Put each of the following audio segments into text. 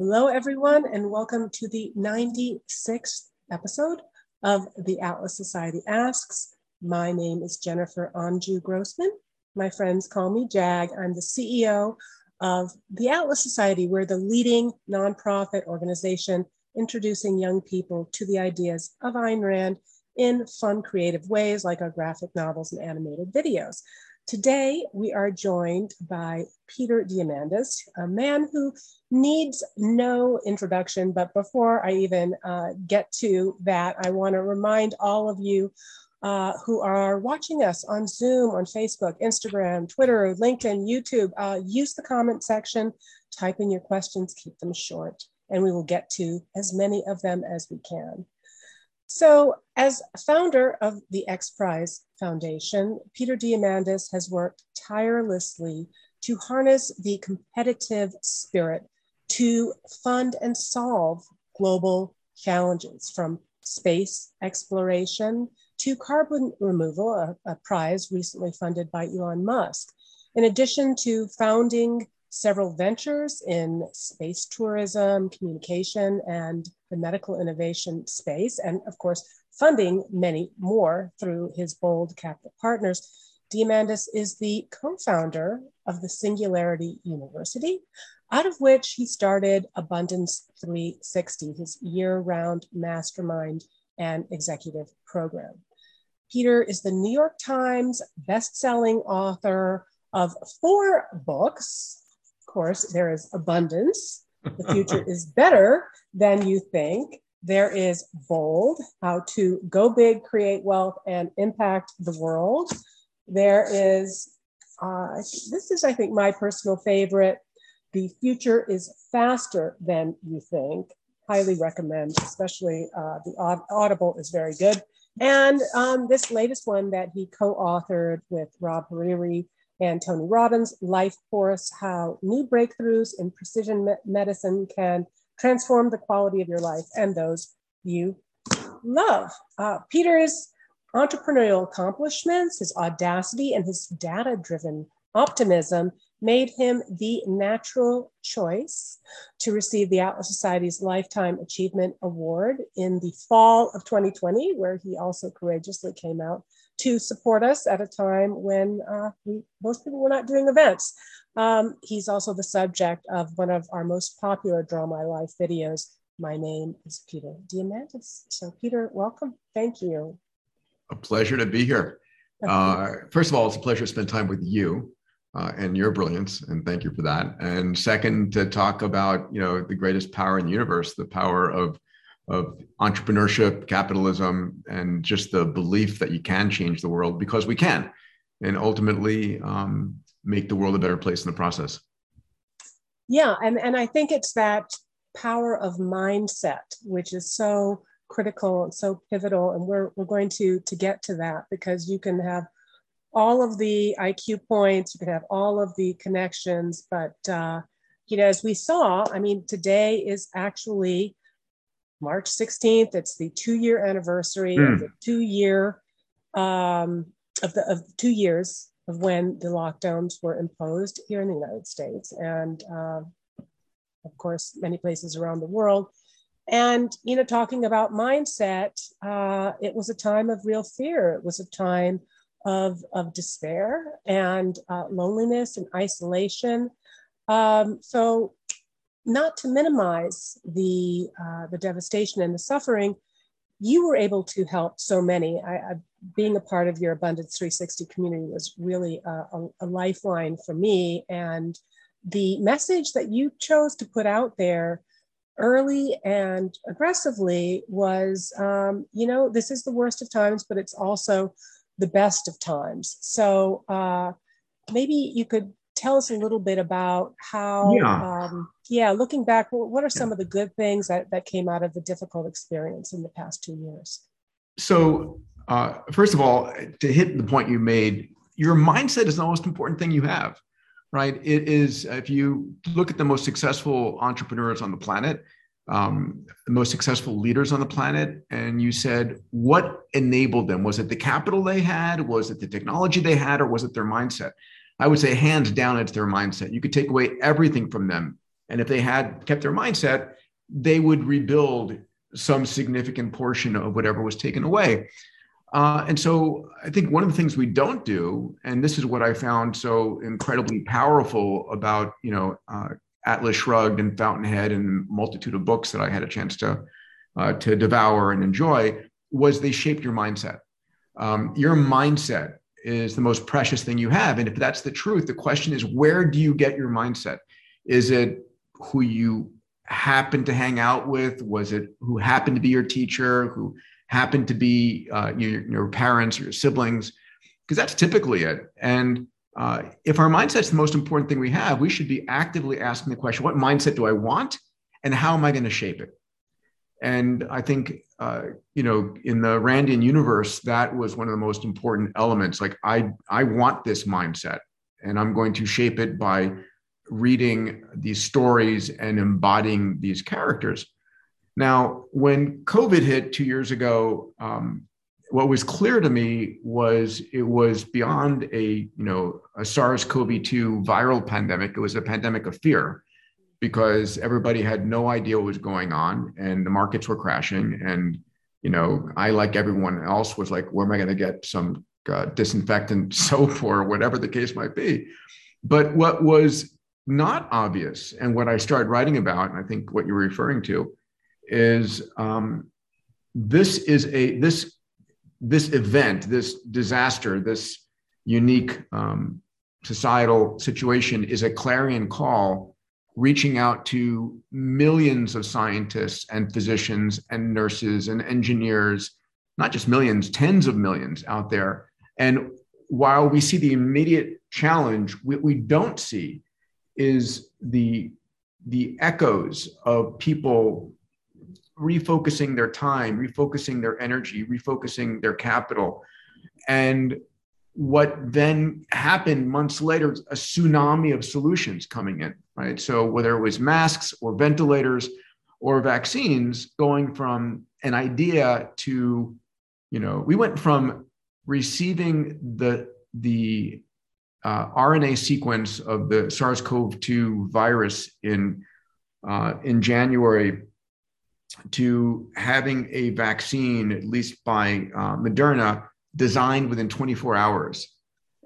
Hello, everyone, and welcome to the 96th episode of the Atlas Society Asks. My name is Jennifer Anju Grossman. My friends call me JAG. I'm the CEO of the Atlas Society. We're the leading nonprofit organization introducing young people to the ideas of Ayn Rand in fun, creative ways like our graphic novels and animated videos. Today, we are joined by Peter Diamandis, a man who needs no introduction. But before I even uh, get to that, I want to remind all of you uh, who are watching us on Zoom, on Facebook, Instagram, Twitter, LinkedIn, YouTube, uh, use the comment section, type in your questions, keep them short, and we will get to as many of them as we can. So, as founder of the X Prize Foundation, Peter Diamandis has worked tirelessly to harness the competitive spirit to fund and solve global challenges from space exploration to carbon removal, a, a, prize recently funded by Elon Musk. In addition to founding several ventures in space tourism, communication, and the medical innovation space, and of course, funding many more through his bold capital partners. Diamandis is the co founder of the Singularity University, out of which he started Abundance 360, his year round mastermind and executive program. Peter is the New York Times best-selling author of four books. Of course, there is abundance. The future is better than you think. There is bold, how to go big, create wealth, and impact the world. There is, uh, this is, I think, my personal favorite. The future is faster than you think. Highly recommend, especially uh, the Audible is very good. And um, this latest one that he co authored with Rob Hariri and Tony Robbins, Life Force How New Breakthroughs in Precision Me- Medicine Can Transform the Quality of Your Life and Those You Love. Uh, Peter's entrepreneurial accomplishments, his audacity, and his data driven optimism made him the natural choice to receive the Atlas Society's Lifetime Achievement Award in the fall of 2020, where he also courageously came out to support us at a time when uh, we, most people were not doing events. Um, he's also the subject of one of our most popular Draw My Life videos. My name is Peter Diamandis. So, Peter, welcome. Thank you. A pleasure to be here. Uh, first of all, it's a pleasure to spend time with you uh, and your brilliance, and thank you for that. And second, to talk about you know the greatest power in the universe, the power of of entrepreneurship, capitalism, and just the belief that you can change the world because we can, and ultimately um, make the world a better place in the process. Yeah, and and I think it's that power of mindset which is so critical and so pivotal, and we're we're going to to get to that because you can have all of the IQ points, you can have all of the connections, but uh, you know, as we saw, I mean, today is actually March 16th. It's the two-year anniversary mm. of hmm. the two-year um, of the of two years of when the lockdowns were imposed here in the United States, and uh, of course, many places around the world. And you know, talking about mindset, uh, it was a time of real fear. It was a time of, of despair and uh, loneliness and isolation. Um, so, not to minimize the, uh, the devastation and the suffering, you were able to help so many. I, I, being a part of your Abundance 360 community was really a, a, a lifeline for me. And the message that you chose to put out there early and aggressively was um, you know, this is the worst of times, but it's also the best of times. So uh, maybe you could tell us a little bit about how, yeah, um, yeah looking back, what are some yeah. of the good things that, that came out of the difficult experience in the past two years? So, uh, first of all, to hit the point you made, your mindset is the most important thing you have, right? It is, if you look at the most successful entrepreneurs on the planet, um, the most successful leaders on the planet, and you said, what enabled them? Was it the capital they had? Was it the technology they had? Or was it their mindset? I would say, hands down, it's their mindset. You could take away everything from them And if they had kept their mindset, they would rebuild some significant portion of whatever was taken away. Uh, and so I think one of the things we don't do, and this is what I found so incredibly powerful about, you know, uh, Atlas Shrugged and Fountainhead and multitude of books that I had a chance to uh, to devour and enjoy, was they shaped your mindset. Um, your mindset is the most precious thing you have, and if that's the truth, the question is, where do you get your mindset? Is it who you happened to hang out with? Was it who happened to be your teacher? Who happened to be uh, your, your parents or your siblings, because that's typically it. And uh, if our mindset's the most important thing we have, we should be actively asking the question, what mindset do I want? And how am I going to shape it? And I think, uh, you know, in the Randian universe, that was one of the most important elements. Like, I, I want this mindset, and I'm going to shape it by reading these stories and embodying these characters. Now, when COVID hit two years ago, um, what was clear to me was it was beyond a you know a SARS-CoV-2 viral pandemic. It was a pandemic of fear because everybody had no idea what was going on and the markets were crashing. And you know, I like everyone else was like, where am I going to get some uh, disinfectant soap or whatever the case might be? But what was not obvious and what I started writing about, and I think what you're referring to, is um, this is a this this event, this disaster, this unique um, societal situation is a clarion call reaching out to millions of scientists and physicians and nurses and engineers, not just millions, tens of millions out there. And while we see the immediate challenge, what we don't see is the, the echoes of people refocusing their time, refocusing their energy, refocusing their capital. And what then happened months later, a tsunami of solutions coming in, right? So whether it was masks or ventilators or vaccines, going from an idea to, you know, we went from receiving the the uh, RNA sequence of the SARS-CoV-2 virus in uh, in January to having a vaccine, at least by uh, Moderna, designed within 24 hours.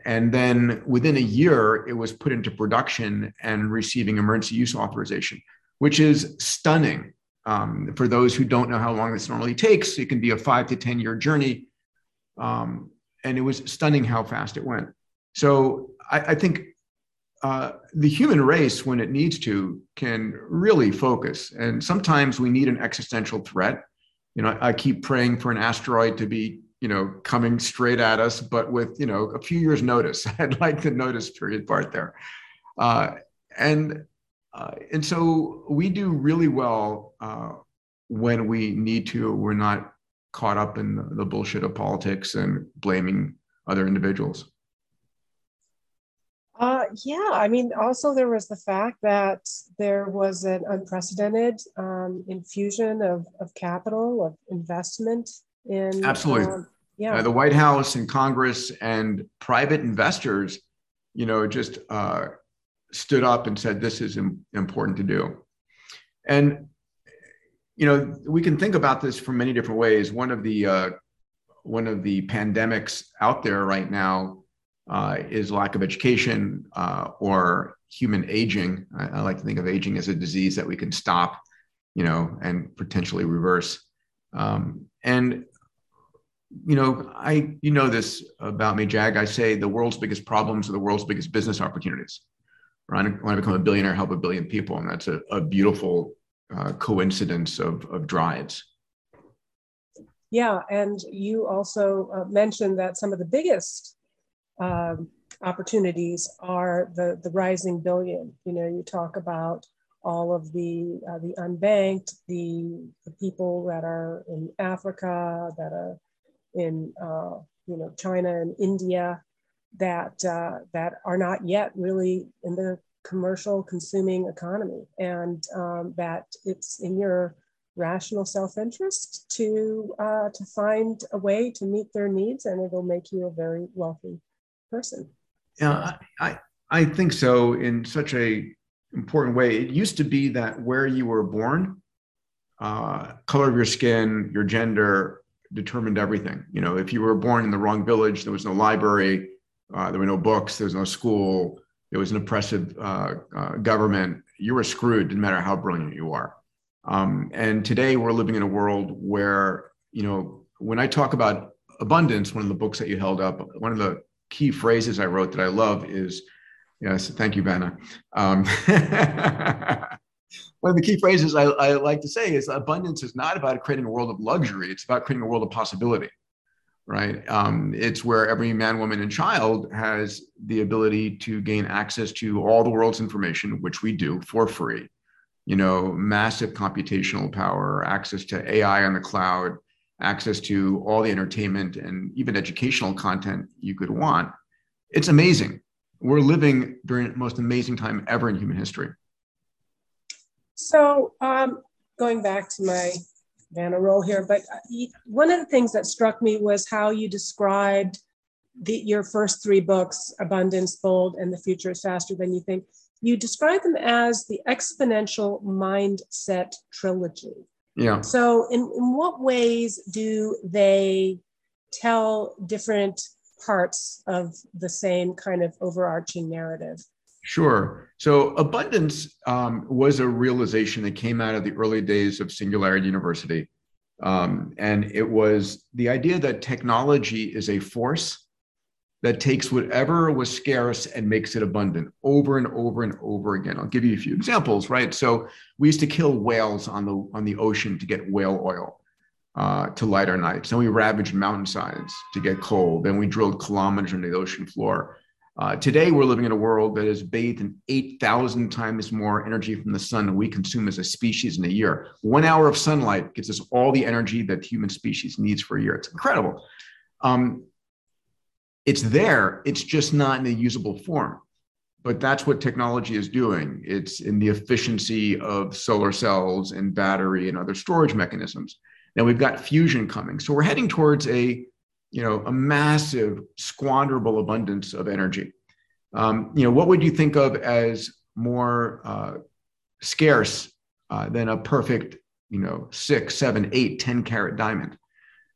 And then within a year, it was put into production and receiving emergency use authorization, which is stunning. Um, for those who don't know how long this normally takes, it can be a five to 10 year journey. Um, and it was stunning how fast it went. So I, I think uh, the human race, when it needs to, can really focus. And sometimes we need an existential threat. You know, I keep praying for an asteroid to be, you know, coming straight at us, but with, you know, a few years' notice. I'd like the notice period part there. Uh, and uh, and so we do really well uh, when we need to. We're not caught up in the, the bullshit of politics and blaming other individuals. Uh, yeah, I mean, also there was the fact that there was an unprecedented um, infusion of, of capital, of investment in. Absolutely. Um, yeah. Uh, the White House and Congress and private investors, you know, just uh, stood up and said, this is Im- important to do. And, you know, we can think about this from many different ways. One of the, uh, one of the pandemics out there right now uh, is lack of education uh, or human aging. I, I, like to think of aging as a disease that we can stop, you know, and potentially reverse. Um, and you know, I you know this about me, Jag. I say the world's biggest problems are the world's biggest business opportunities. Right? I want to become a billionaire, help a billion people, and that's a, a beautiful uh, coincidence of of drives. Yeah, and you also uh, mentioned that some of the biggest um, opportunities are the, the rising billion. You know, you talk about all of the, uh, the unbanked, the, the people that are in Africa, that are in, uh, you know, China and India, that, uh, that are not yet really in the commercial consuming economy. And um, that it's in your rational self-interest to, uh, to find a way to meet their needs and it'll make you a very wealthy person. Yeah, I, I think so. In such a important way. It used to be that where you were born, uh, color of your skin, your gender determined everything. You know, if you were born in the wrong village, there was no library, uh, there were no books, there was no school, there was an oppressive uh, uh, government. You were screwed, no matter how brilliant you are. Um, and today we're living in a world where, you know, when I talk about abundance, one of the books that you held up, one of the key phrases I wrote that I love is, yes, thank you, Vanna. Um, one of the key phrases I, I, like to say is abundance is not about creating a world of luxury. It's about creating a world of possibility, right? Um, it's where every man, woman, and child has the ability to gain access to all the world's information, which we do for free. You know, massive computational power, access to AI on the cloud, access to all the entertainment and even educational content you could want. It's amazing. We're living during the most amazing time ever in human history. So, um, going back to my Vanna role here, but uh, one of the things that struck me was how you described the, your first three books, Abundance, Bold, and The Future is Faster Than You Think. You describe them as the exponential mindset trilogy. Yeah. So, in, in what ways do they tell different parts of the same kind of overarching narrative? Sure. So, abundance um, was a realization that came out of the early days of Singularity University. Um, and it was the idea that technology is a force that takes whatever was scarce and makes it abundant over and over and over again. I'll give you a few examples, right? So we used to kill whales on the on the ocean to get whale oil uh, to light our nights. Then we ravaged mountainsides to get coal. Then we drilled kilometers into the ocean floor. Uh, today, we're living in a world that is bathed in 8,000 times more energy from the sun than we consume as a species in a year. One hour of sunlight gives us all the energy that the human species needs for a year. It's incredible. Um, it's there, it's just not in a usable form. But that's what technology is doing. It's in the efficiency of solar cells and battery and other storage mechanisms. Now we've got fusion coming. So we're heading towards a, you know, a massive squanderable abundance of energy. Um, you know, what would you think of as more uh, scarce uh, than a perfect, you know, six, seven, eight, 10 carat diamond?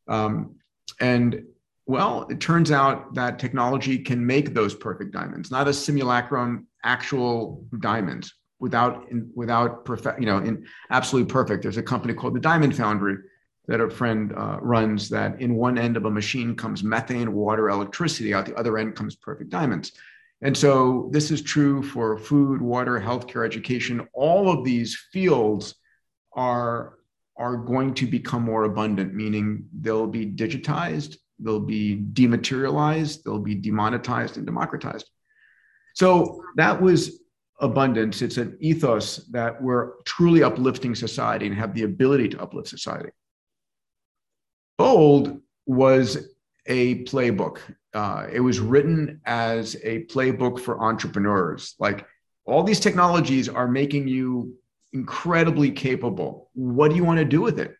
Um, and well, it turns out that technology can make those perfect diamonds, not a simulacrum, actual diamonds without in, without perfect, you know, in absolutely perfect. There's a company called the Diamond Foundry that a friend uh, runs. That in one end of a machine comes methane, water, electricity. Out the other end comes perfect diamonds. And so this is true for food, water, healthcare, education. All of these fields are are going to become more abundant, meaning they'll be digitized they'll be dematerialized, they'll be demonetized and democratized. So that was abundance. It's an ethos that we're truly uplifting society and have the ability to uplift society. Bold was a playbook. Uh, it was written as a playbook for entrepreneurs. Like all these technologies are making you incredibly capable. What do you want to do with it?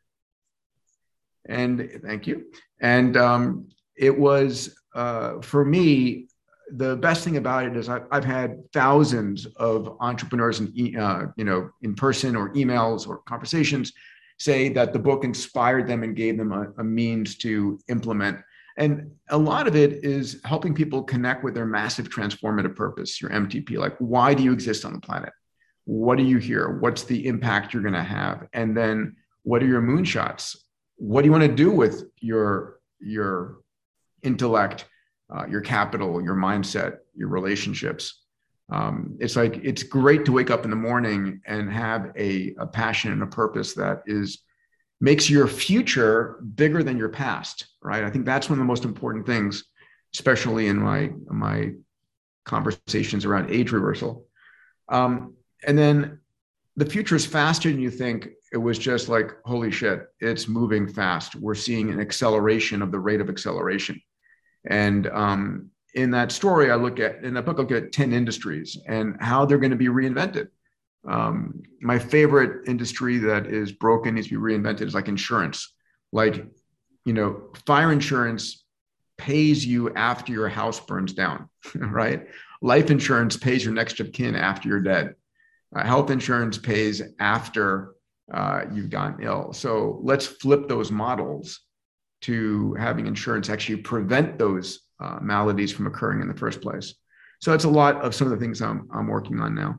And thank you. And um, it was, uh, for me, the best thing about it is I've, I've had thousands of entrepreneurs, in, uh, you know, in person or emails or conversations say that the book inspired them and gave them a, a means to implement. And a lot of it is helping people connect with their massive transformative purpose, your MTP. Like, why do you exist on the planet? What are you here? What's the impact you're going to have? And then, what are your moonshots? what do you want to do with your your intellect uh, your capital your mindset your relationships um, it's like it's great to wake up in the morning and have a, a passion and a purpose that is makes your future bigger than your past right i think that's one of the most important things especially in my my conversations around age reversal um, and then the future is faster than you think it was just like, holy shit, it's moving fast. We're seeing an acceleration of the rate of acceleration. And um, in that story, I look at, in that book, I look at 10 industries and how they're going to be reinvented. Um, my favorite industry that is broken, needs to be reinvented, is like insurance. Like, you know, fire insurance pays you after your house burns down, right? Life insurance pays your next of kin after you're dead Uh, health insurance pays after uh, you've gotten ill. So let's flip those models to having insurance actually prevent those uh, maladies from occurring in the first place. So that's a lot of some of the things I'm, I'm working on now.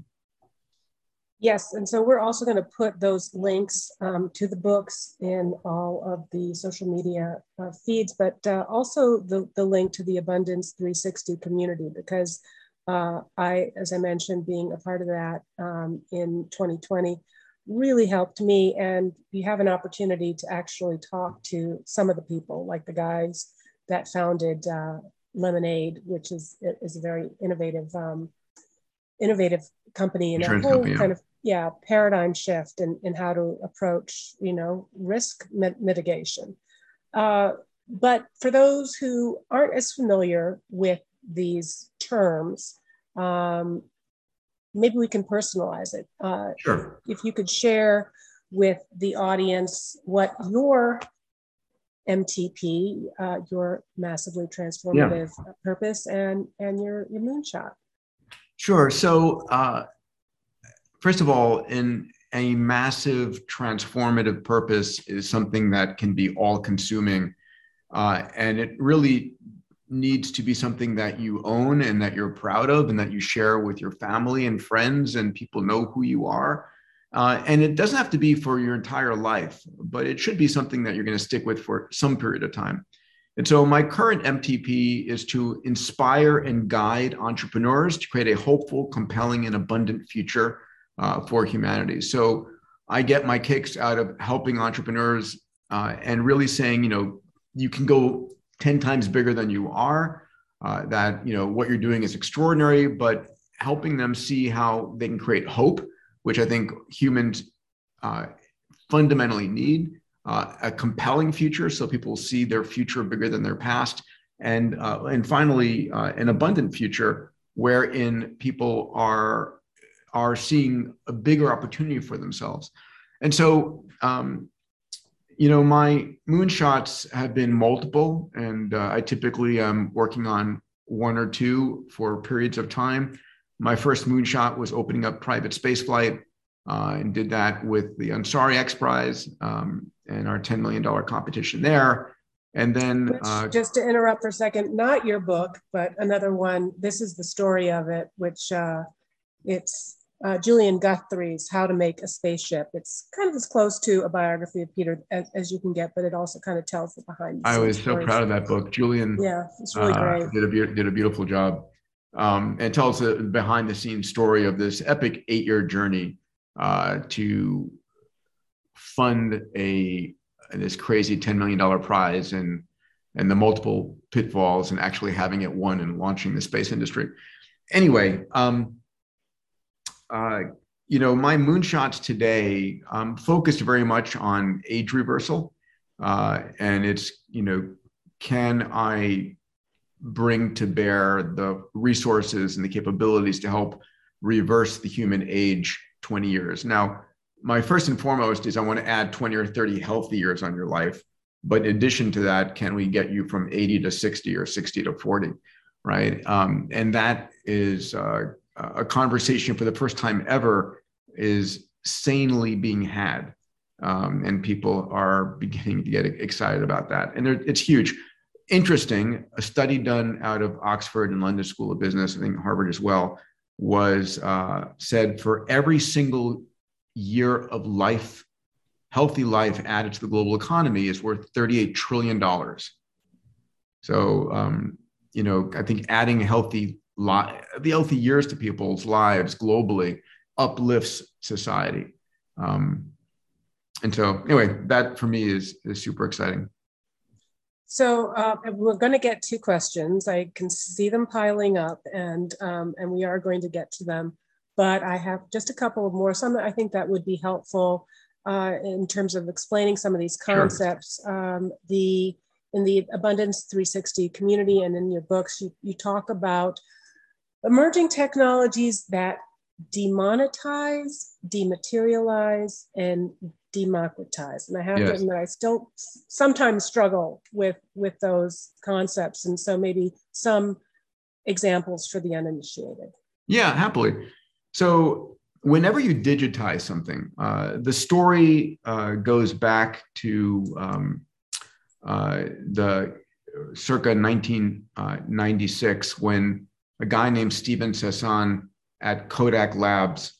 Yes, and so we're also going to put those links um, to the books in all of the social media uh, feeds, but uh, also the, the link to the Abundance 360 community because uh, I, as I mentioned, being a part of that um, in 2020 really helped me. And you have an opportunity to actually talk to some of the people, like the guys that founded uh, Lemonade, which is is a very innovative um, innovative company and a whole kind of yeah paradigm shift in, in how to approach you know risk mitigation. Uh, but for those who aren't as familiar with these terms um, maybe we can personalize it. Uh, sure. if you could share with the audience what your mtp uh, your massively transformative yeah. purpose and and your your moonshot Sure. So, uh, first of all, in a massive transformative purpose is something that can be all consuming. Uh, and it really needs to be something that you own and that you're proud of and that you share with your family and friends and people know who you are. Uh, and it doesn't have to be for your entire life, but it should be something that you're going to stick with for some period of time. And so my current MTP is to inspire and guide entrepreneurs to create a hopeful, compelling, and abundant future uh, for humanity. So I get my kicks out of helping entrepreneurs uh, and really saying, you know, you can go 10 times bigger than you are, uh, that, you know, what you're doing is extraordinary, but helping them see how they can create hope, which I think humans uh, fundamentally need uh, a compelling future so people see their future bigger than their past and uh, and finally uh, an abundant future wherein people are are seeing a bigger opportunity for themselves. And so um, you know my moonshots have been multiple and uh, i typically am working on one or two for periods of time my first moonshot was opening up private spaceflight uh, and did that with the Ansari X Prize um, and our $10 million competition there. And then, which, uh, just to interrupt for a second, not your book, but another one. This is the story of it, which uh, it's uh, Julian Guthrie's How to Make a Spaceship. It's kind of as close to a biography of Peter as, as you can get, but it also kind of tells the behind. The I was so proud of that book. Julian, yeah, it's really uh, great. Did a did a beautiful job, um, and tells the behind the scenes story of this epic eight year journey uh, to fund a this crazy $10 million prize and and the multiple pitfalls and actually having it won and launching the space industry. Anyway, um, uh, you know, my moonshots today um, focused very much on age reversal, uh, and it's you know, can I bring to bear the resources and the capabilities to help reverse the human age 20 years. Now, my first and foremost is I want to add 20 or 30 healthy years on your life. But in addition to that, can we get you from 80 to 60 or 60 to 40? Right. Um, and that is uh, a conversation for the first time ever is sanely being had. Um, and people are beginning to get excited about that. And it's huge. Interesting, a study done out of Oxford and London School of Business, I think Harvard as well, was uh, said for every single year of life, healthy life added to the global economy is worth $38 trillion. So, um, you know, I think adding healthy li- the healthy years to people's lives globally uplifts society. Um, and so, anyway, that for me is is super exciting. So uh, we're going to get two questions. I can see them piling up, and um, and we are going to get to them. But I have just a couple of more. Some I think that would be helpful uh, in terms of explaining some of these concepts. Sure. Um, the in the Abundance 360 community and in your books, you, you talk about emerging technologies that demonetize, dematerialize, and democratize. And I have yes. to admit, I still sometimes struggle with with those concepts. And so maybe some examples for the uninitiated. Yeah, happily. So whenever you digitize something, uh, the story uh, goes back to um, uh, the circa 1996 uh, when a guy named Steven Sasson at Kodak Labs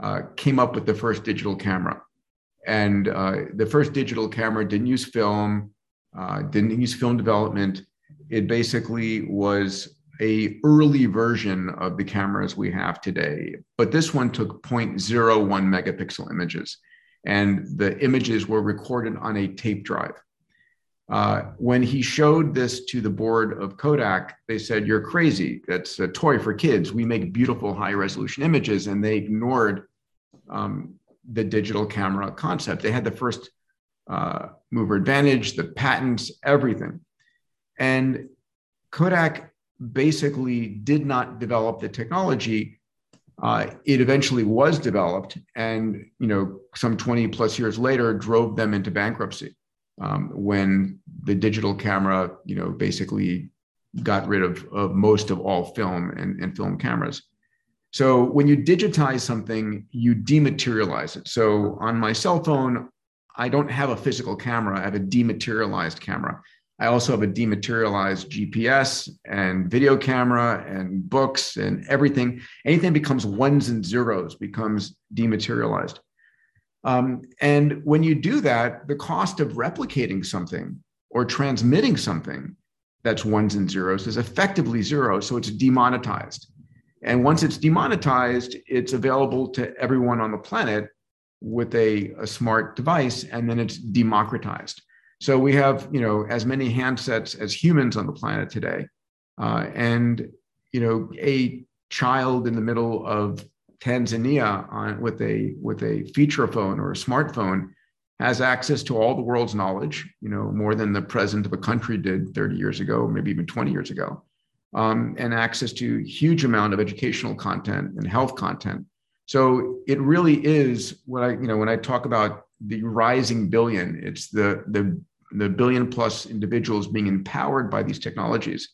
uh, came up with the first digital camera. And uh, the first digital camera didn't use film, didn't use film development. It basically was a early version of the cameras we have today, but this one took 0.01 megapixel images, and the images were recorded on a tape drive. Uh, when he showed this to the board of Kodak, they said, You're crazy. That's a toy for kids. We make beautiful high resolution images. And they ignored um, the digital camera concept. They had the first uh, mover advantage, the patents, everything. And Kodak basically did not develop the technology. Uh, it eventually was developed, and you know, some 20 plus years later, drove them into bankruptcy um, when the digital camera, you know, basically got rid of, of most of all film and, and film cameras. So when you digitize something, you dematerialize it. So on my cell phone, I don't have a physical camera; I have a dematerialized camera. I also have a dematerialized GPS and video camera and books and everything. Anything becomes ones and zeros becomes dematerialized. Um, and when you do that, the cost of replicating something or transmitting something that's ones and zeros is effectively zero. So it's demonetized. And once it's demonetized, it's available to everyone on the planet with a, a smart device, and then it's democratized. So we have, you know, as many handsets as humans on the planet today. Uh, and, you know, a child in the middle of Tanzania on, with a with a feature phone or a smartphone has access to all the world's knowledge, you know, more than the president of a country did 30 years ago, maybe even 20 years ago, um, and access to huge amount of educational content and health content. So it really is what I, you know, when I talk about the rising billion, it's the the the billion plus individuals being empowered by these technologies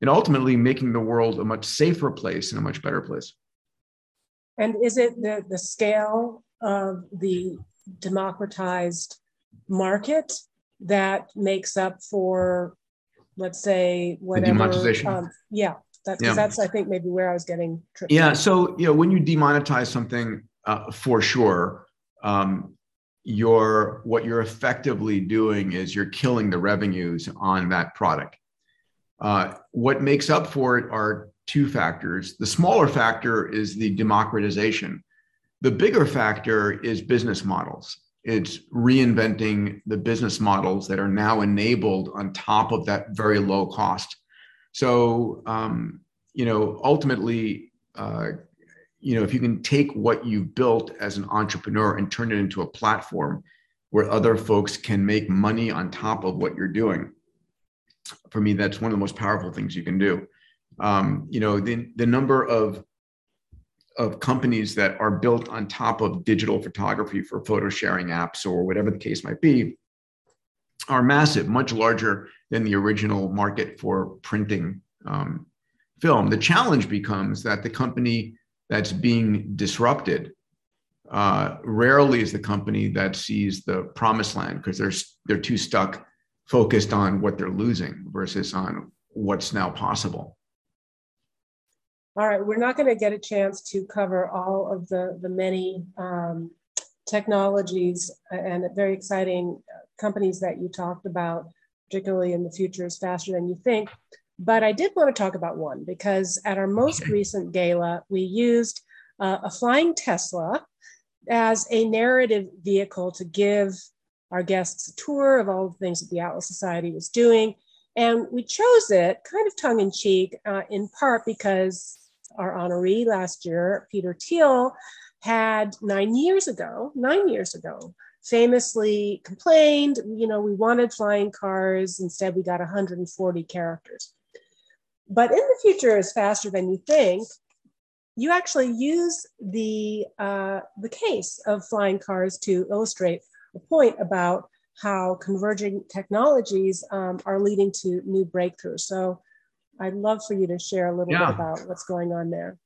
and ultimately making the world a much safer place and a much better place. And is it the, the scale of the democratized market that makes up for, let's say, whatever? The demonetization. Um, yeah, that's, yeah. that's, I think, maybe where I was getting tripped. Yeah. So, you know, when you demonetize something, uh, for sure, um, you're what you're effectively doing is you're killing the revenues on that product. Uh, what makes up for it are two factors. The smaller factor is the democratization. The bigger factor is business models. It's reinventing the business models that are now enabled on top of that very low cost. So, um, you know, ultimately, uh, you know, if you can take what you've built as an entrepreneur and turn it into a platform where other folks can make money on top of what you're doing, for me, that's one of the most powerful things you can do. Um, you know, the, the number of of companies that are built on top of digital photography for photo sharing apps or whatever the case might be are massive, much larger than the original market for printing um, film. The challenge becomes that the company that's being disrupted uh, rarely is the company that sees the promised land because they're they're too stuck focused on what they're losing versus on what's now possible. All right, we're not going to get a chance to cover all of the the many um, technologies and very exciting companies that you talked about, particularly in the future is faster than you think. But I did want to talk about one because at our most recent gala, we used uh, a flying Tesla as a narrative vehicle to give our guests a tour of all the things that the Atlas Society was doing. And we chose it kind of tongue in cheek, uh, in part because our honoree last year, Peter Thiel, had nine years ago, nine years ago, famously complained, you know, we wanted flying cars, instead we got 140 characters. But in the future is faster than you think. You actually use the, uh, the case of flying cars to illustrate a point about how converging technologies um, are leading to new breakthroughs. So I'd love for you to share a little yeah. bit about what's going on there.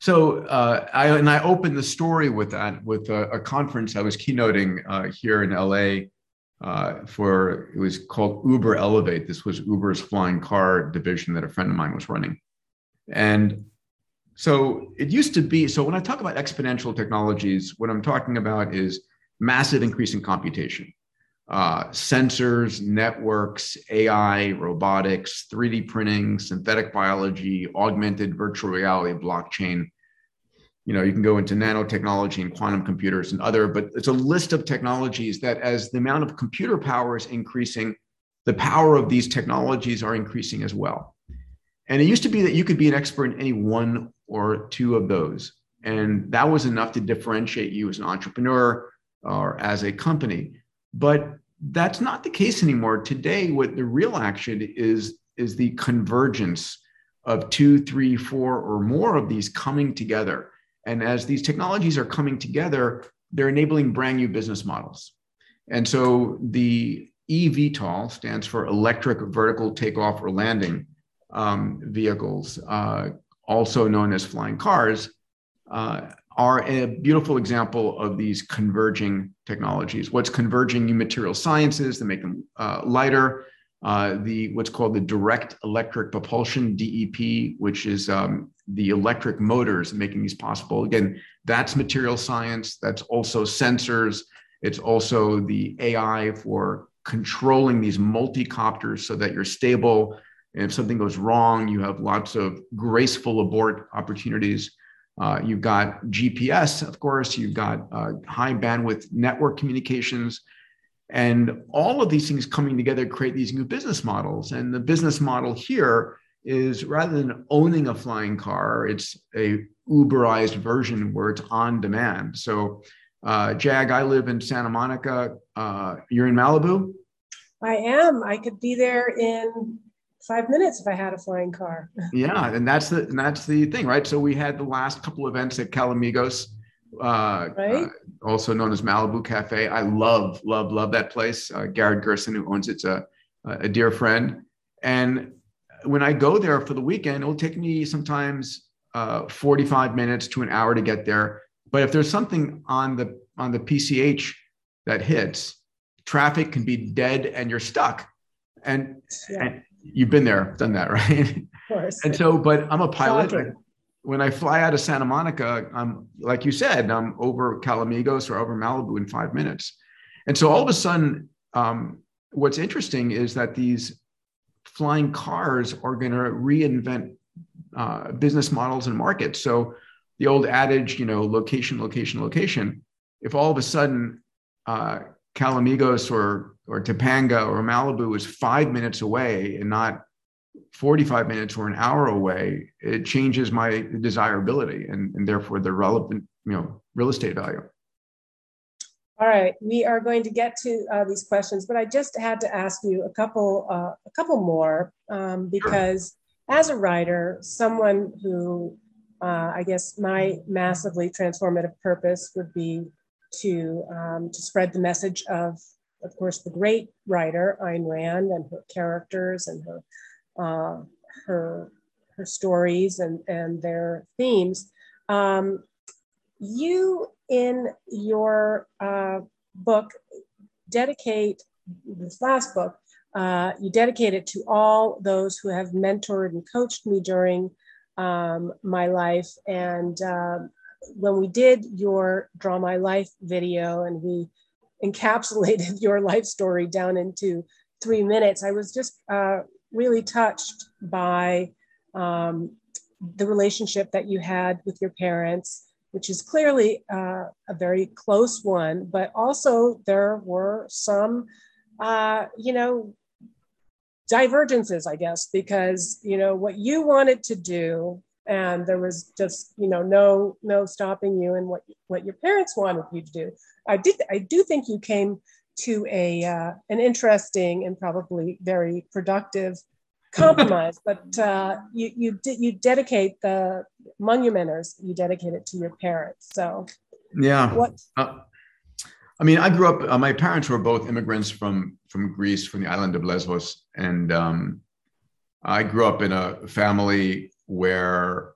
So uh, I and I opened the story with that with a, a conference I was keynoting uh, here in LA uh, for it was called Uber Elevate. This was Uber's flying car division that a friend of mine was running, and so it used to be. So when I talk about exponential technologies, what I'm talking about is massive increase in computation uh, sensors, networks, AI, robotics, 3D printing, synthetic biology, augmented virtual reality, blockchain. You know, you can go into nanotechnology and quantum computers and other, but it's a list of technologies that, as the amount of computer power is increasing, the power of these technologies are increasing as well. And it used to be that you could be an expert in any one or two of those. And that was enough to differentiate you as an entrepreneur or as a company. But that's not the case anymore. Today, what the real action is is the convergence of two, three, four, or more of these coming together. And as these technologies are coming together, they're enabling brand new business models. And so the eVTOL stands for electric vertical takeoff or landing um, vehicles, uh, also known as flying cars, uh, are a beautiful example of these converging technologies. What's converging new material sciences that make them uh, lighter, uh, the what's called the direct electric propulsion DEP, which is um, the electric motors making these possible. Again, that's material science. That's also sensors. It's also the AI for controlling these multi-copters so that you're stable. And if something goes wrong, you have lots of graceful abort opportunities. Uh, you've got GPS, of course, you've got uh, high bandwidth network communications. And all of these things coming together create these new business models. And the business model here is rather than owning a flying car, it's a Uberized version where it's on demand. So, uh, Jag, I live in Santa Monica. Uh, you're in Malibu? I am. I could be there in five minutes if I had a flying car. yeah, and that's the and that's the thing, right? So we had the last couple events at Calamigos, uh, right? Uh, also known as Malibu Cafe. I love, love, love that place. Uh, Garrett Gerson, who owns it's a a dear friend. And when I go there for the weekend, it'll take me sometimes uh, 45 minutes to an hour to get there. But if there's something on the on the PCH that hits, traffic can be dead and you're stuck. And, yeah. and you've been there, done that, right? Of course. and so, but I'm a pilot. When I fly out of Santa Monica, I'm like you said, I'm over Calamigos or over Malibu in five minutes. And so all of a sudden, um, what's interesting is that these flying cars are going to reinvent uh, business models and markets. So the old adage, you know, location, location, location. If all of a sudden uh, Calamigos or or Topanga or Malibu is five minutes away and not 45 minutes or an hour away, it changes my desirability and, and therefore the relevant, you know, real estate value. All right, we are going to get to uh, these questions, but I just had to ask you a couple, uh, a couple more um, because sure. as a writer, someone who uh, I guess my massively transformative purpose would be to um, to spread the message of of course, the great writer Ayn Rand and her characters and her uh, her her stories and and their themes. Um, you in your uh, book dedicate this last book. Uh, you dedicate it to all those who have mentored and coached me during um, my life. And uh, when we did your Draw My Life video, and we encapsulated your life story down into three minutes. I was just uh, really touched by um, the relationship that you had with your parents, which is clearly uh, a very close one, but also there were some, uh, you know, divergences, I guess, because, you know, what you wanted to do and there was just you know no no stopping you and what what your parents wanted you to do. I did i do think you came to a uh, an interesting and probably very productive compromise but uh, you you did you dedicate the monumenters you dedicate it to your parents. So yeah. What uh, i mean i grew up uh, my parents were both immigrants from from greece from the island of lesbos. And um, i grew up in a family where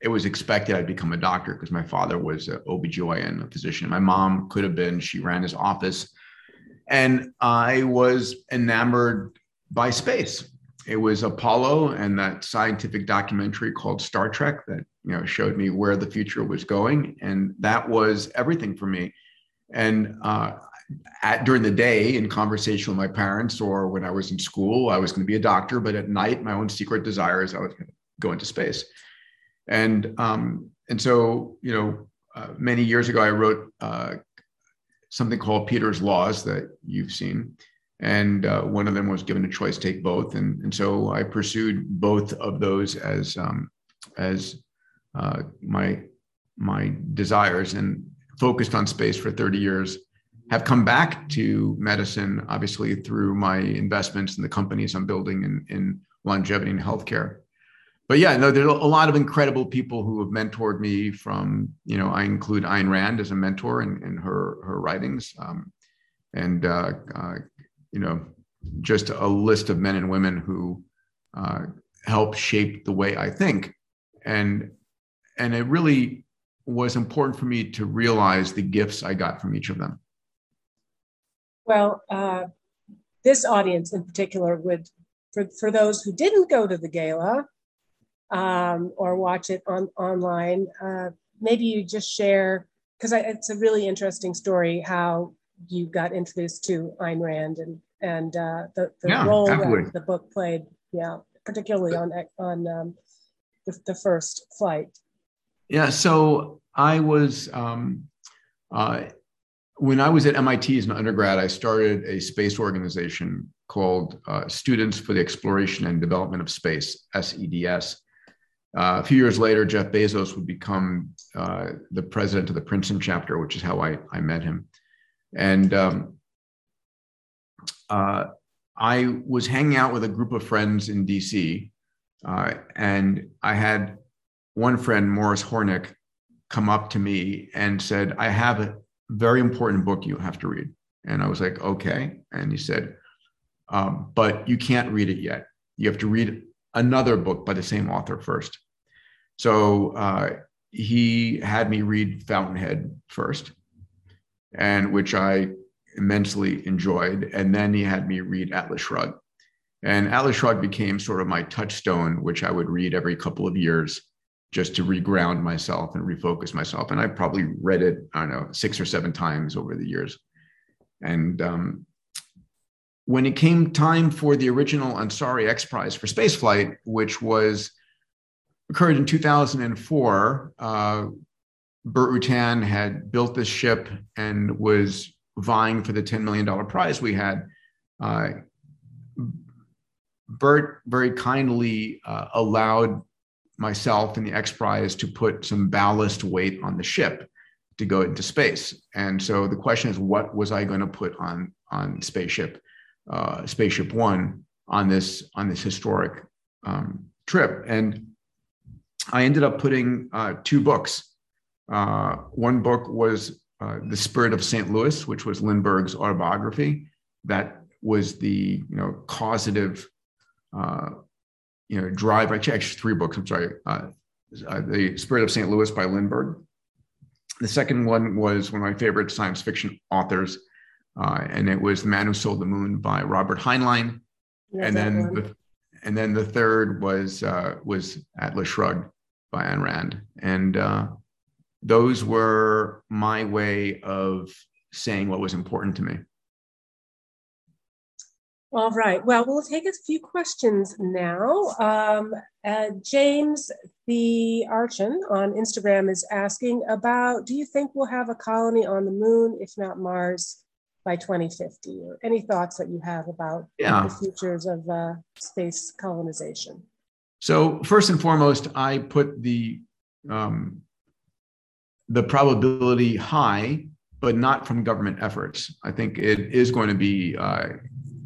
it was expected I'd become a doctor because my father was an OBGYN, a physician. My mom could have been, she ran his office. And I was enamored by space. It was Apollo and that scientific documentary called Star Trek that you know showed me where the future was going, and that was everything for me. And uh, at, during the day, in conversation with my parents, or when I was in school, I was going to be a doctor. But at night, my own secret desire is I was going to go into space. And um, and so you know, uh, many years ago, I wrote uh, something called Peter's Laws that you've seen, and uh, one of them was given a choice, take both, and and so I pursued both of those as um, as uh, my my desires and focused on space for 30 years. Have come back to medicine obviously through my investments in the companies i'm building in, in longevity and healthcare but yeah, no, there's a lot of incredible people who have mentored me. From you know, I include Ayn Rand as a mentor in, in her her writings, um, and uh, uh, you know, just a list of men and women who uh, help shape the way I think, and and it really was important for me to realize the gifts I got from each of them. Well, uh, this audience in particular would, for for those who didn't go to the gala um, or watch it on online. Uh, maybe you just share because it's a really interesting story how you got introduced to Ayn Rand and and uh, the, the yeah, role that the book played. Yeah, particularly on on um, the, the first flight. Yeah, so I was um, uh, when I was at MIT as an undergrad, I started a space organization called uh, Students for the Exploration and Development of Space (SEDS), uh, a few years later, Jeff Bezos would become uh, the president of the Princeton chapter, which is how I, I met him. And um, uh, I was hanging out with a group of friends in DC, uh, and I had one friend, Morris Hornick, come up to me and said, I have a very important book you have to read. And I was like, okay. And he said, um, but you can't read it yet. You have to read another book by the same author first. So uh, he had me read Fountainhead first, and which I immensely enjoyed. And then he had me read Atlas Shrugged. And Atlas Shrugged became sort of my touchstone, which I would read every couple of years just to reground myself and refocus myself. And I probably read it, I don't know, six or seven times over the years. And um, when it came time for the original Ansari X Prize for spaceflight, which was occurred in 2004. Uh, Burt Rutan had built this ship and was vying for the $10 million prize we had. Uh, Burt very kindly uh, allowed myself and the X Prize to put some ballast weight on the ship to go into space. And so the question is, what was I going to put on on spaceship uh, spaceship one on this on this historic um, trip? And I ended up putting uh, two books. Uh, one book was uh, The Spirit of St. Louis, which was Lindbergh's autobiography. That was the you know causative, uh, you know, drive. Actually, actually, three books. I'm sorry. Uh, uh, the Spirit of St. Louis by Lindbergh. The second one was one of my favorite science fiction authors, and it was The Man Who Sold the Moon by Robert Heinlein. and then the, and then the third was was Atlas Shrugged by Ayn Rand. And uh, those were my way of saying what was important to me. All right. Well, we'll take a few questions now. Um, uh, James the Archon on Instagram is asking about Do you think we'll have a colony on the moon, if not Mars, by 2050? Or any thoughts that you have about yeah. the futures of uh, space colonization? So first and foremost, I put the um, the probability high, but not from government efforts. I think it is going to be uh,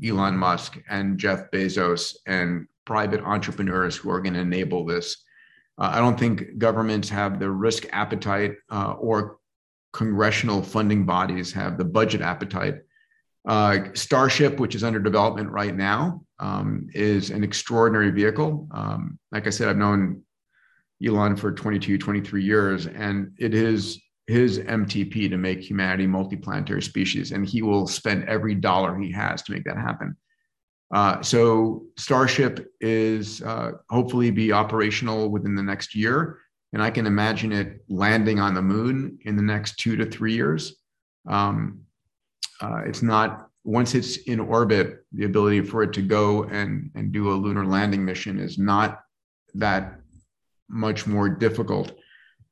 Elon Musk and Jeff Bezos and private entrepreneurs who are going to enable this. Uh, I don't think governments have the risk appetite uh, or congressional funding bodies have the budget appetite uh, Starship, which is under development right now, um, is an extraordinary vehicle. Um, like I said, I've known Elon for 22, 23 years, and it is his MTP to make humanity multiplanetary species, and he will spend every dollar he has to make that happen. Uh, so Starship is uh, hopefully be operational within the next year, and I can imagine it landing on the moon in the next two to three years. Um, uh, it's not once it's in orbit, the ability for it to go and and do a lunar landing mission is not that much more difficult.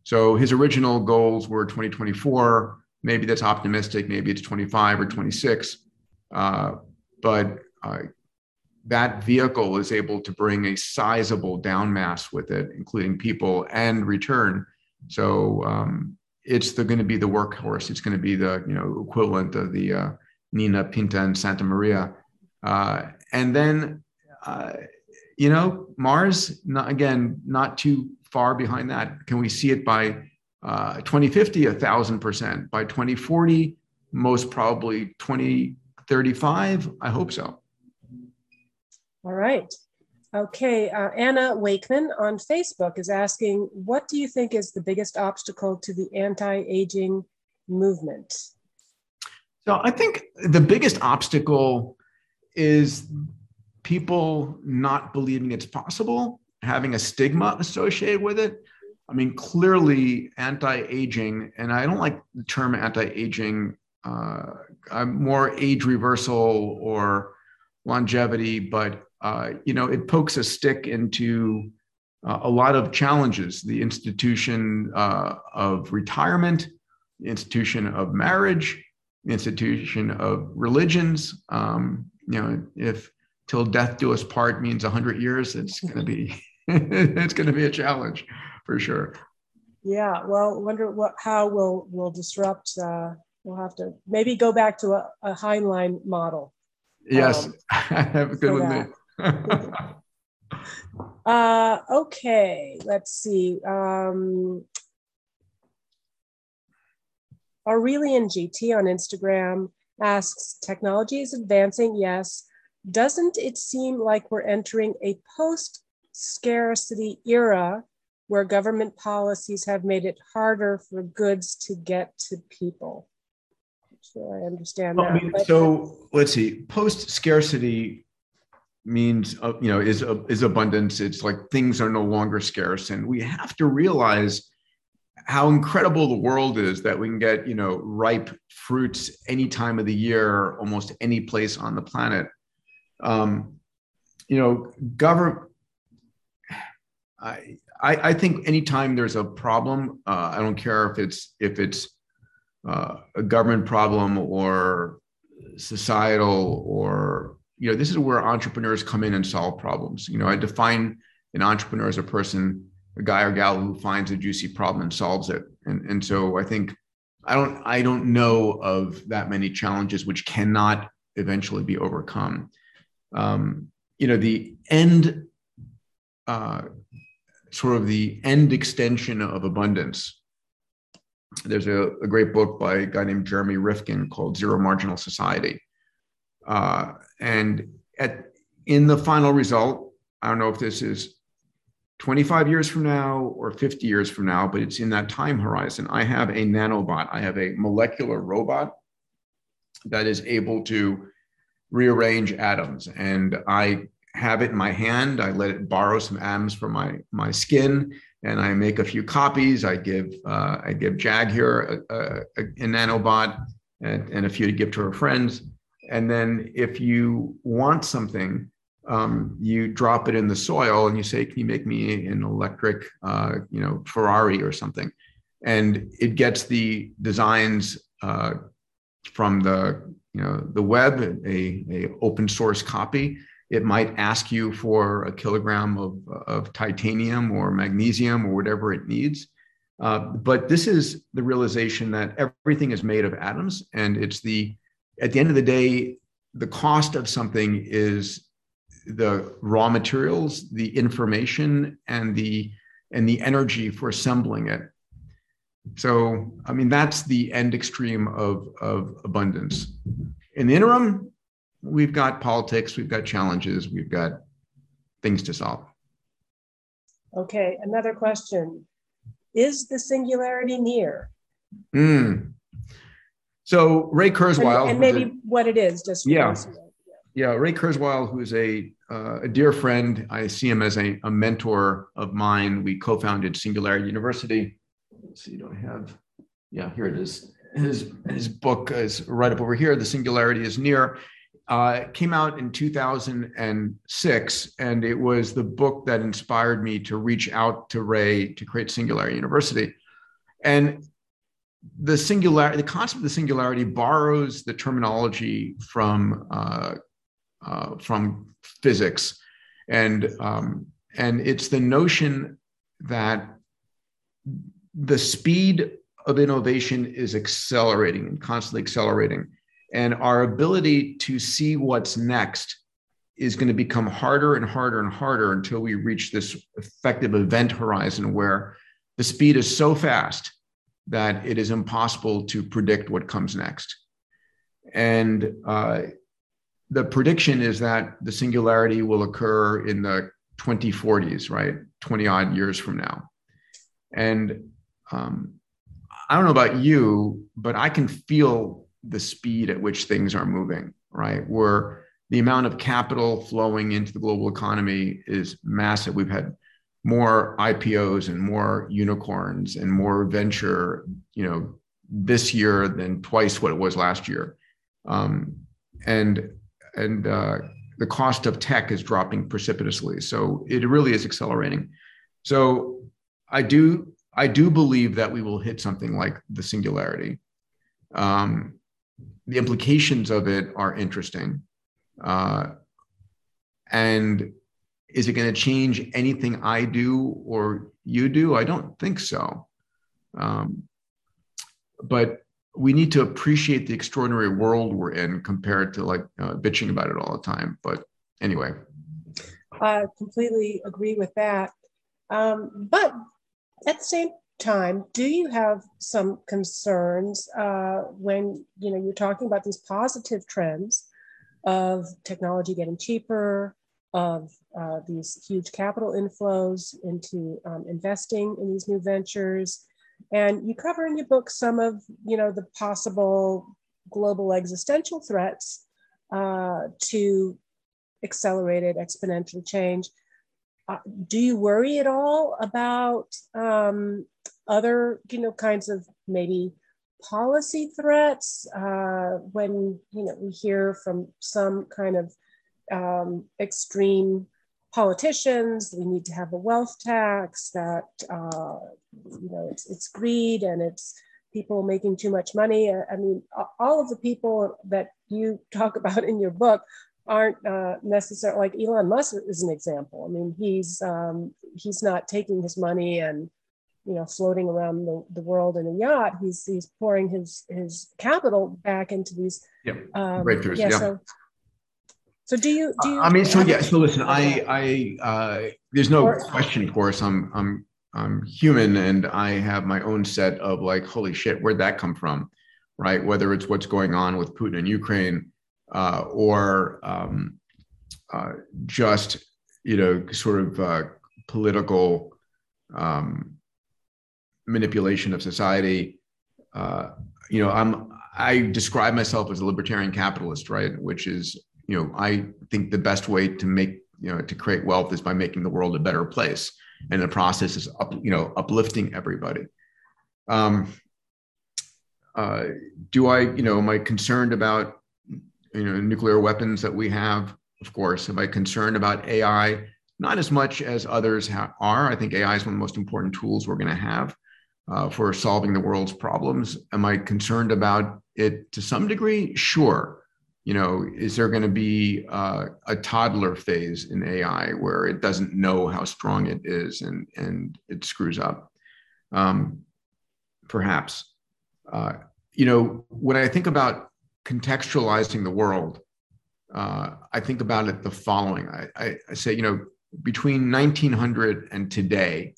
So his original goals were 2024. Maybe that's optimistic. Maybe it's 25 or 26. Uh, but uh, that vehicle is able to bring a sizable down mass with it, including people and return. So um, it's going to be the workhorse. It's going to be the you know equivalent of the uh, Nina Pinta and Santa Maria, uh, and then uh, you know Mars. Not, again, not too far behind that. Can we see it by uh, 2050? A thousand percent. By 2040, most probably 2035. I hope so. All right. Okay, uh, Anna Wakeman on Facebook is asking, what do you think is the biggest obstacle to the anti-aging movement? So I think the biggest obstacle is people not believing it's possible, having a stigma associated with it. I mean, clearly anti-aging, and I don't like the term anti-aging. Uh, more age reversal or longevity, but uh, you know, it pokes a stick into uh, a lot of challenges the institution uh, of retirement, the institution of marriage, the institution of religions. Um, you know, if till death do us part means 100 years, it's going to be it's going to be a challenge for sure. Yeah, well, wonder what how we'll will disrupt. Uh, we'll have to maybe go back to a, a Heinlein model. Yes, um, have a good with me. uh, okay, let's see. Um, Aurelian GT on Instagram asks Technology is advancing, yes. Doesn't it seem like we're entering a post scarcity era where government policies have made it harder for goods to get to people? sure I understand well, that. I mean, so let's see. Post scarcity means uh, you know is uh, is abundance. It's like things are no longer scarce. And we have to realize how incredible the world is that we can get you know ripe fruits any time of the year almost any place on the planet. Um, you know government I, I, think anytime there's a problem uh, i don't care if it's if it's uh, a government problem or societal or you know, this is where entrepreneurs come in and solve problems. You know, I define an entrepreneur as a person, a guy or gal who finds a juicy problem and solves it. And, and so I think I don't I don't know of that many challenges which cannot eventually be overcome. Um, you know, the end uh, sort of the end extension of abundance. There's a, a, great book by a guy named Jeremy Rifkin called Zero Marginal Society. Uh, and at in the final result, I don't know if this is 25 years from now or 50 years from now, but it's in that time horizon. I have a nanobot, I have a molecular robot that is able to rearrange atoms. And I have it in my hand. I let it borrow some atoms from my, my skin and I make a few copies. I give, uh, I give Jag here a, a, a nanobot and, and a few to give to her friends. And then if you want something, um, you drop it in the soil and you say, "Can you make me an electric, uh, you know, Ferrari or something?" And it gets the designs uh, from the you know the web, a, a open source copy. It might ask you for a kilogram of, of titanium or magnesium or whatever it needs. Uh, but this is the realization that everything is made of atoms, and it's the at the end of the day, the cost of something is the raw materials, the information, and the and the energy for assembling it. So, I mean, that's the end extreme of, of abundance. In the interim, we've got politics, we've got challenges, we've got things to solve. Okay, another question. Is the singularity near? Mm. So Ray Kurzweil, and, and maybe a, what it is, just yeah, yeah. Ray Kurzweil, who's a uh, a dear friend, I see him as a, a mentor of mine. We co-founded Singularity University. Let's see, do I have? Yeah, here it is. His his book is right up over here. The Singularity is near. Uh, came out in 2006, and it was the book that inspired me to reach out to Ray to create Singularity University. And the singularity, the concept of the singularity borrows the terminology from uh, uh, from physics, and um, and it's the notion that the speed of innovation is accelerating and constantly accelerating, and our ability to see what's next is going to become harder and harder and harder until we reach this effective event horizon where the speed is so fast that it is impossible to predict what comes next. And uh, the prediction is that the singularity will occur in the 2040s, right? 20 odd years from now. And um, I don't know about you, but I can feel the speed at which things are moving, right? Where the amount of capital flowing into the global economy is massive. We've had more IPOs and more unicorns and more venture, you know, this year than twice what it was last year. Um, and and uh, the cost of tech is dropping precipitously. So it really is accelerating. So I do I do believe that we will hit something like the singularity. Um, the implications of it are interesting. Uh, and is it going to change anything I do or you do? I don't think so. Um, but we need to appreciate the extraordinary world we're in compared to like uh, bitching about it all the time. But anyway. I completely agree with that. Um, but at the same time, do you have some concerns uh, when you know you're talking about these positive trends of technology getting cheaper, of uh, these huge capital inflows into um, investing in these new ventures. And you cover in your book some of, you know, the possible global existential threats uh, to accelerated exponential change. Uh, do you worry at all about um, other, you know, kinds of maybe policy threats uh, when, you know, we hear from some kind of um, extreme politicians. We need to have a wealth tax that, uh, you know, it's, it's greed and it's people making too much money. I mean, all of the people that you talk about in your book aren't uh, necessarily like Elon Musk is an example. I mean, he's um, he's not taking his money and you know floating around the, the world in a yacht. He's he's pouring his his capital back into these. Yep. Um, breakthroughs. Yeah. yeah. So so do you do you I mean so yeah so listen I I uh there's no or, question of course I'm I'm I'm human and I have my own set of like holy shit where'd that come from right? Whether it's what's going on with Putin in Ukraine uh, or um, uh, just you know sort of uh, political um, manipulation of society uh, you know I'm I describe myself as a libertarian capitalist right? Which is you know, I think the best way to make, you know, to create wealth is by making the world a better place. And the process is up, you know, uplifting everybody. Um, uh, do I, you know, am I concerned about, you know, nuclear weapons that we have? Of course. Am I concerned about AI? Not as much as others ha- are. I think AI is one of the most important tools we're going to have uh, for solving the world's problems. Am I concerned about it to some degree? Sure you know, is there going to be uh, a toddler phase in AI where it doesn't know how strong it is and and it screws up? Um, perhaps. Uh, you know, when I think about contextualizing the world, uh, I think about it the following. I, I, I, say, you know, between 1900 and today,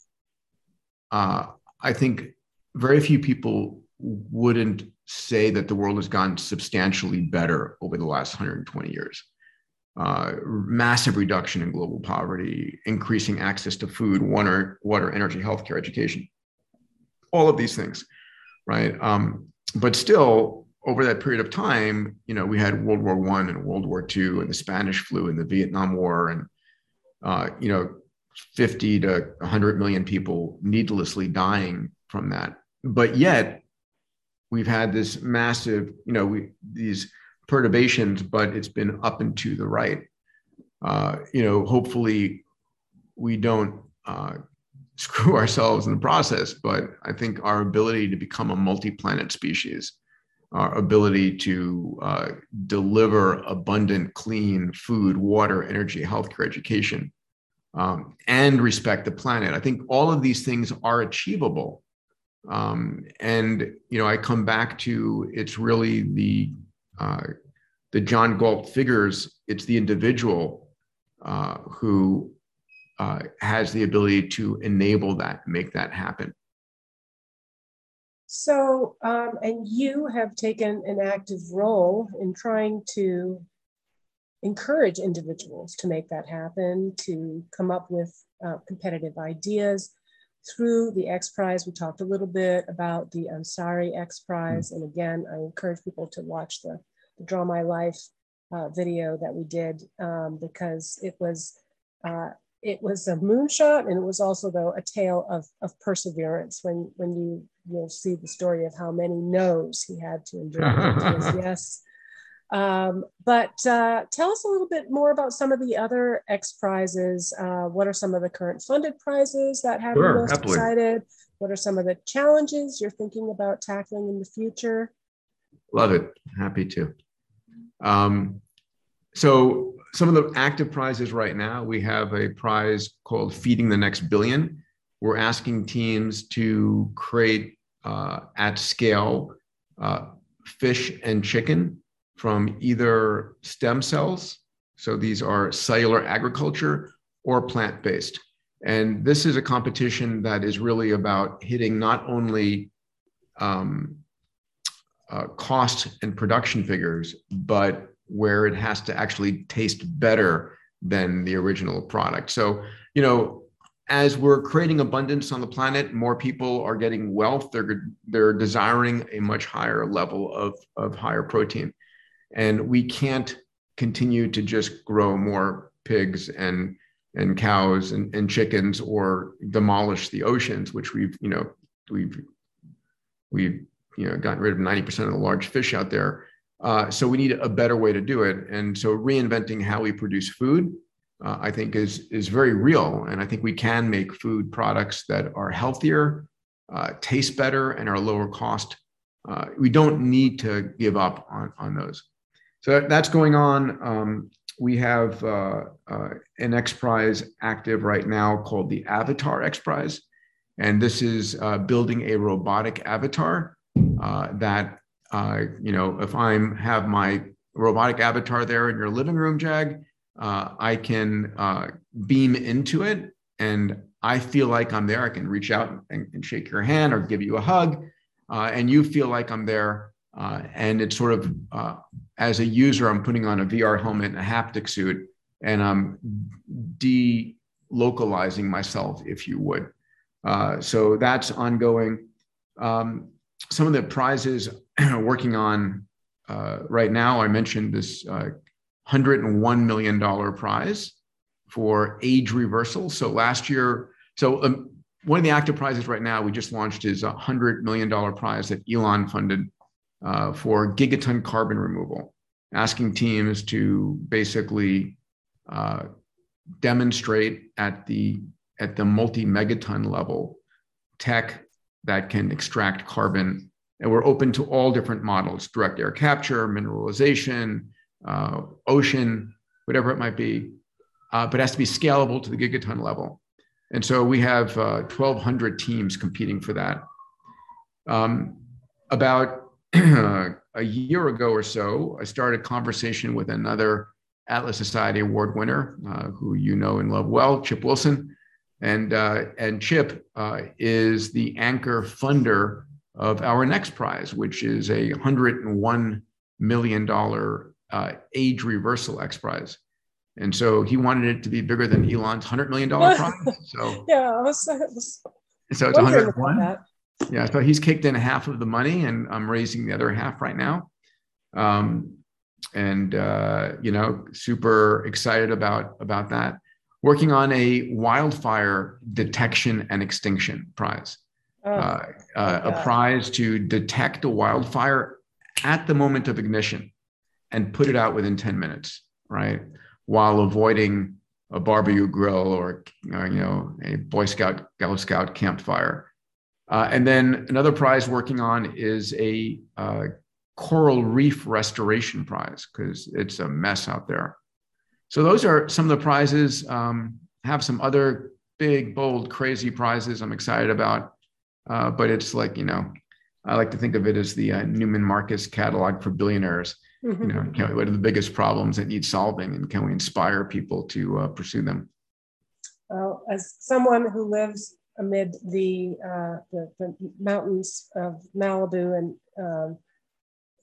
uh, I think very few people wouldn't say that the world has gone substantially better over the last 120 years. uh, massive reduction in global poverty, increasing access to food, water, water, energy, healthcare, education, all of these things, right? Um, but still, over that period of time, you know, we had World War One and World War Two, and the Spanish flu, and the Vietnam War, and uh, you know, 50 to 100 million people needlessly dying from that. But yet, we've had this massive, you know, we these perturbations, but it's been up and to the right. Uh, you know, hopefully we don't uh, screw ourselves in the process, but I think our ability to become a multi-planet species, our ability to uh, deliver abundant, clean food, water, energy, healthcare, education, um, and respect the planet. I think all of these things are achievable. Um, and you know, I come back to it's really the uh, the John Galt figures. It's the individual uh, who uh, has the ability to enable that, make that happen. So, um, and you have taken an active role in trying to encourage individuals to make that happen, to come up with uh, competitive ideas through the X Prize. We talked a little bit about the Ansari X Prize. And again, I encourage people to watch the, the Draw My Life uh, video that we did um, because it was. Uh, it was a moonshot and it was also though a tale of, of perseverance when when you you'll see the story of how many no's he had to endure yes um, but uh, tell us a little bit more about some of the other X prizes. Uh, what are some of the current funded prizes that have sure, you most happily. excited? What are some of the challenges you're thinking about tackling in the future? Love it. Happy to. Um, so, some of the active prizes right now, we have a prize called Feeding the Next Billion. We're asking teams to create uh, at scale uh, fish and chicken from either stem cells, so these are cellular agriculture, or plant based. And this is a competition that is really about hitting not only um, uh, cost and production figures, but where it has to actually taste better than the original product. So, you know, as we're creating abundance on the planet, more people are getting wealth. They're they're desiring a much higher level of of higher protein and we can't continue to just grow more pigs and and cows and, and chickens or demolish the oceans which we've you know we've we've you know gotten rid of 90% of the large fish out there. Uh, so we need a better way to do it. And so reinventing how we produce food uh, i think is is very real. And i think we can make food products that are healthier uh, taste better and are lower cost. Uh, we don't need to give up on on those so that's going on. Um, we have uh, uh, an X Prize active right now called the Avatar X Prize. And this is uh, building a robotic avatar uh, that, uh, you know, if I'm have my robotic avatar there in your living room, Jag, uh, I can beam into it and I feel like I'm there. I can reach out and, and shake your hand or give you a hug. and you feel like I'm there. and it's sort of as a user, I'm putting on a VR helmet and a haptic suit, and I'm delocalizing myself, if you would. Uh, so that's ongoing. Um, some of the prizes working on uh, right now, I mentioned this uh, $101 million prize for age reversal. So last year, so um, one of the active prizes right now we just launched is a $100 million prize that Elon funded uh, for gigaton carbon removal, asking teams to basically uh, demonstrate at the at the multi megaton level tech that can extract carbon. And we're open to all different models: direct air capture, mineralization, uh, ocean, whatever it might be. Uh, but it has to be scalable to the gigaton level. And so we have 1,200 uh, teams competing for that. Um, about a year ago or so, I started a conversation with another Atlas Society Award winner, uh, who you know and love well, Chip Wilson. And, uh, and Chip uh, is the anchor funder of our next prize, which is a $101 million uh, age reversal X Prize. And so he wanted it to be bigger than Elon's $100 million prize. So, yeah, I was, I was so it's 101. Yeah, so he's kicked in half of the money, and I'm raising the other half right now. Um, and uh, you know, super excited about about that. Working on a wildfire detection and extinction prize, oh, uh, uh, a prize to detect a wildfire at the moment of ignition and put it out within 10 minutes, right? While avoiding a barbecue grill or, uh, you know a Boy Scout, Girl Scout campfire. Uh, and then another prize working on is a uh, coral reef restoration prize because it's a mess out there. So those are some of the prizes. Um, have some other big, bold, crazy prizes I'm excited about. Uh, but it's like you know, I like to think of it as the uh, Neiman Marcus catalog for billionaires. Mm-hmm. You know, can, what are the biggest problems that need solving, and can we inspire people to uh, pursue them? Well, as someone who lives amid the, uh, the, the mountains of Malibu and um,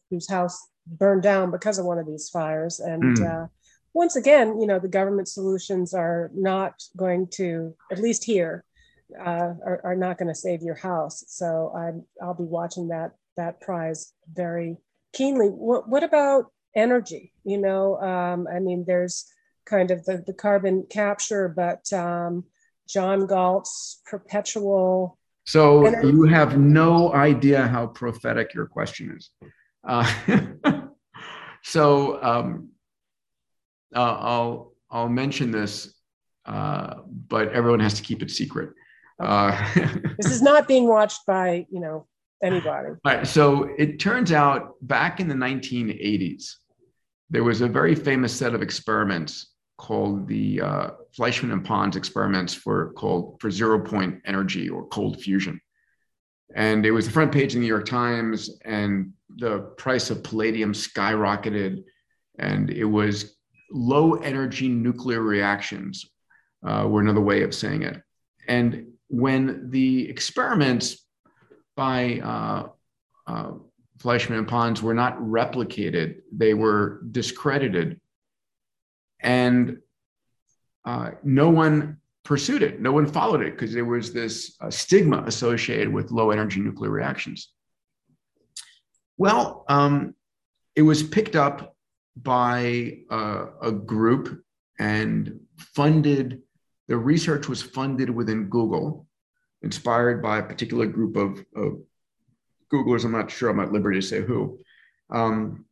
whose house burned down because of one of these fires. And mm. uh, once again, you know, the government solutions are not going to, at least here, uh, are, are, not going to save your house. So I'm, I'll be watching that that prize very keenly. What, what about energy? You know, um, I mean, there's kind of the, the carbon capture, but um, John Galt's perpetual. So energy. you have no idea how prophetic your question is. Uh, so um, uh, I'll I'll mention this, uh, but everyone has to keep it secret. Uh, this is not being watched by you know anybody. Right. So it turns out back in the 1980s, there was a very famous set of experiments called the uh, Fleischmann and Pons experiments for called for zero point energy or cold fusion. And it was the front page of the New York Times, and the price of palladium skyrocketed, and it was low energy nuclear reactions uh, were another way of saying it. And when the experiments by uh, uh, Fleischmann and Pons were not replicated, they were discredited. And uh, no one pursued it, no one followed it because there was this uh, stigma associated with low energy nuclear reactions. Well, um, it was picked up by uh, a group and funded, the research was funded within Google, inspired by a particular group of, of Googlers. I'm not sure I'm at liberty to say who. Um,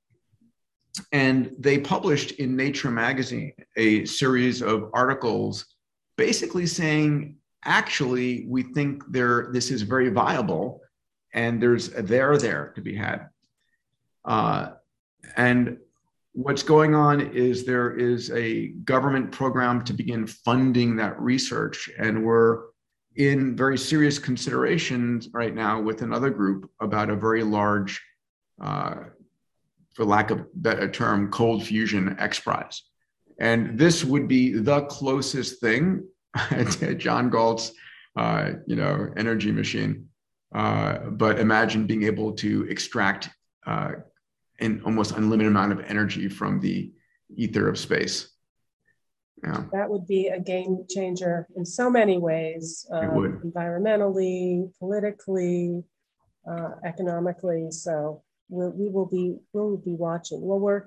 and they published in Nature magazine a series of articles basically saying, actually, we think there, this is very viable and there's a there there to be had. Uh, and what's going on is there is a government program to begin funding that research. And we're in very serious considerations right now with another group about a very large, uh, for lack of a better term, cold fusion X Prize. And this would be the closest thing to John Galt's, uh, you know, energy machine. Uh, but imagine being able to extract uh, an almost unlimited amount of energy from the ether of space. Yeah. That would be a game changer in so many ways, um, environmentally, politically, uh, economically. So we'll, we will be we'll be watching. Well, we're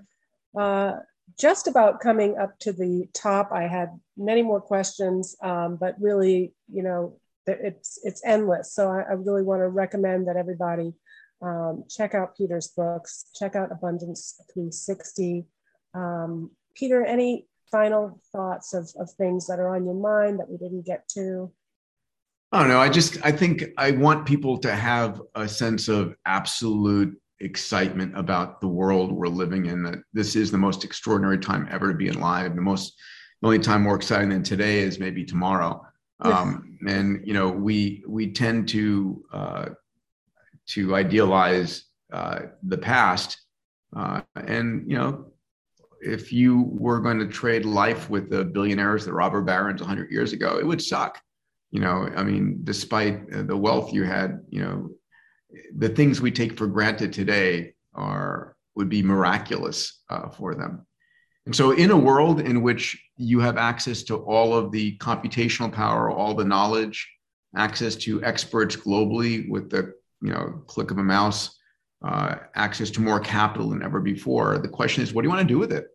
uh, just about coming up to the top. I had many more questions, um, but really, you know, it's it's endless. So I, I really want to recommend that everybody um, check out Peter's books, check out Abundance 360. Um, Peter, any final thoughts of, of things that are on your mind that we didn't get to? I don't know. I just, I think I want people to have a sense of absolute excitement about the world we're living in, that this is the most extraordinary time ever to be alive. The most, the only time more exciting than today is maybe tomorrow. Um, and, you know, we, we tend to, uh, to idealize uh, the past. Uh, and you know, if you were going to trade life with the billionaires, the robber barons, 100 years ago, it would suck. You know, I mean, despite the wealth you had, you know, the things we take for granted today are would be miraculous uh, for them. And so, in a world in which you have access to all of the computational power, all the knowledge, access to experts globally with the you know click of a mouse, uh, access to more capital than ever before, the question is, what do you want to do with it?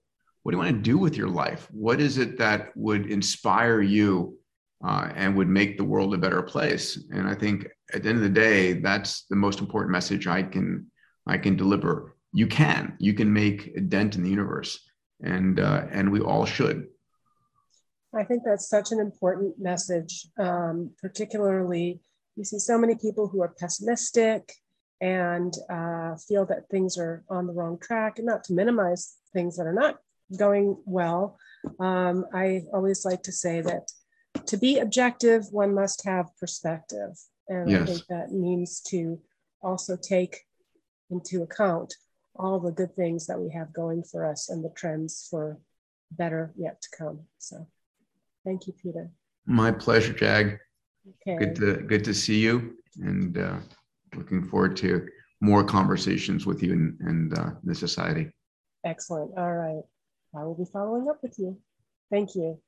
What do you want to do with your life? What is it that would inspire you uh, and would make the world a better place? And I think at the end of the day, that's the most important message I can I can deliver. You can you can make a dent in the universe and uh, and we all should. I think that's such an important message, um, particularly you see so many people who are pessimistic and uh, feel that things are on the wrong track, and not to minimize things that are not going well. Um, I always like to say that to be objective, one must have perspective, and yes. I think that means to also take into account all the good things that we have going for us and the trends for better yet to come. So thank you, Peter. My pleasure, Jag. Okay. Good to good to see you and uh, looking forward to more conversations with you and, and uh, the society. Excellent. All right. I will be following up with you. Thank you.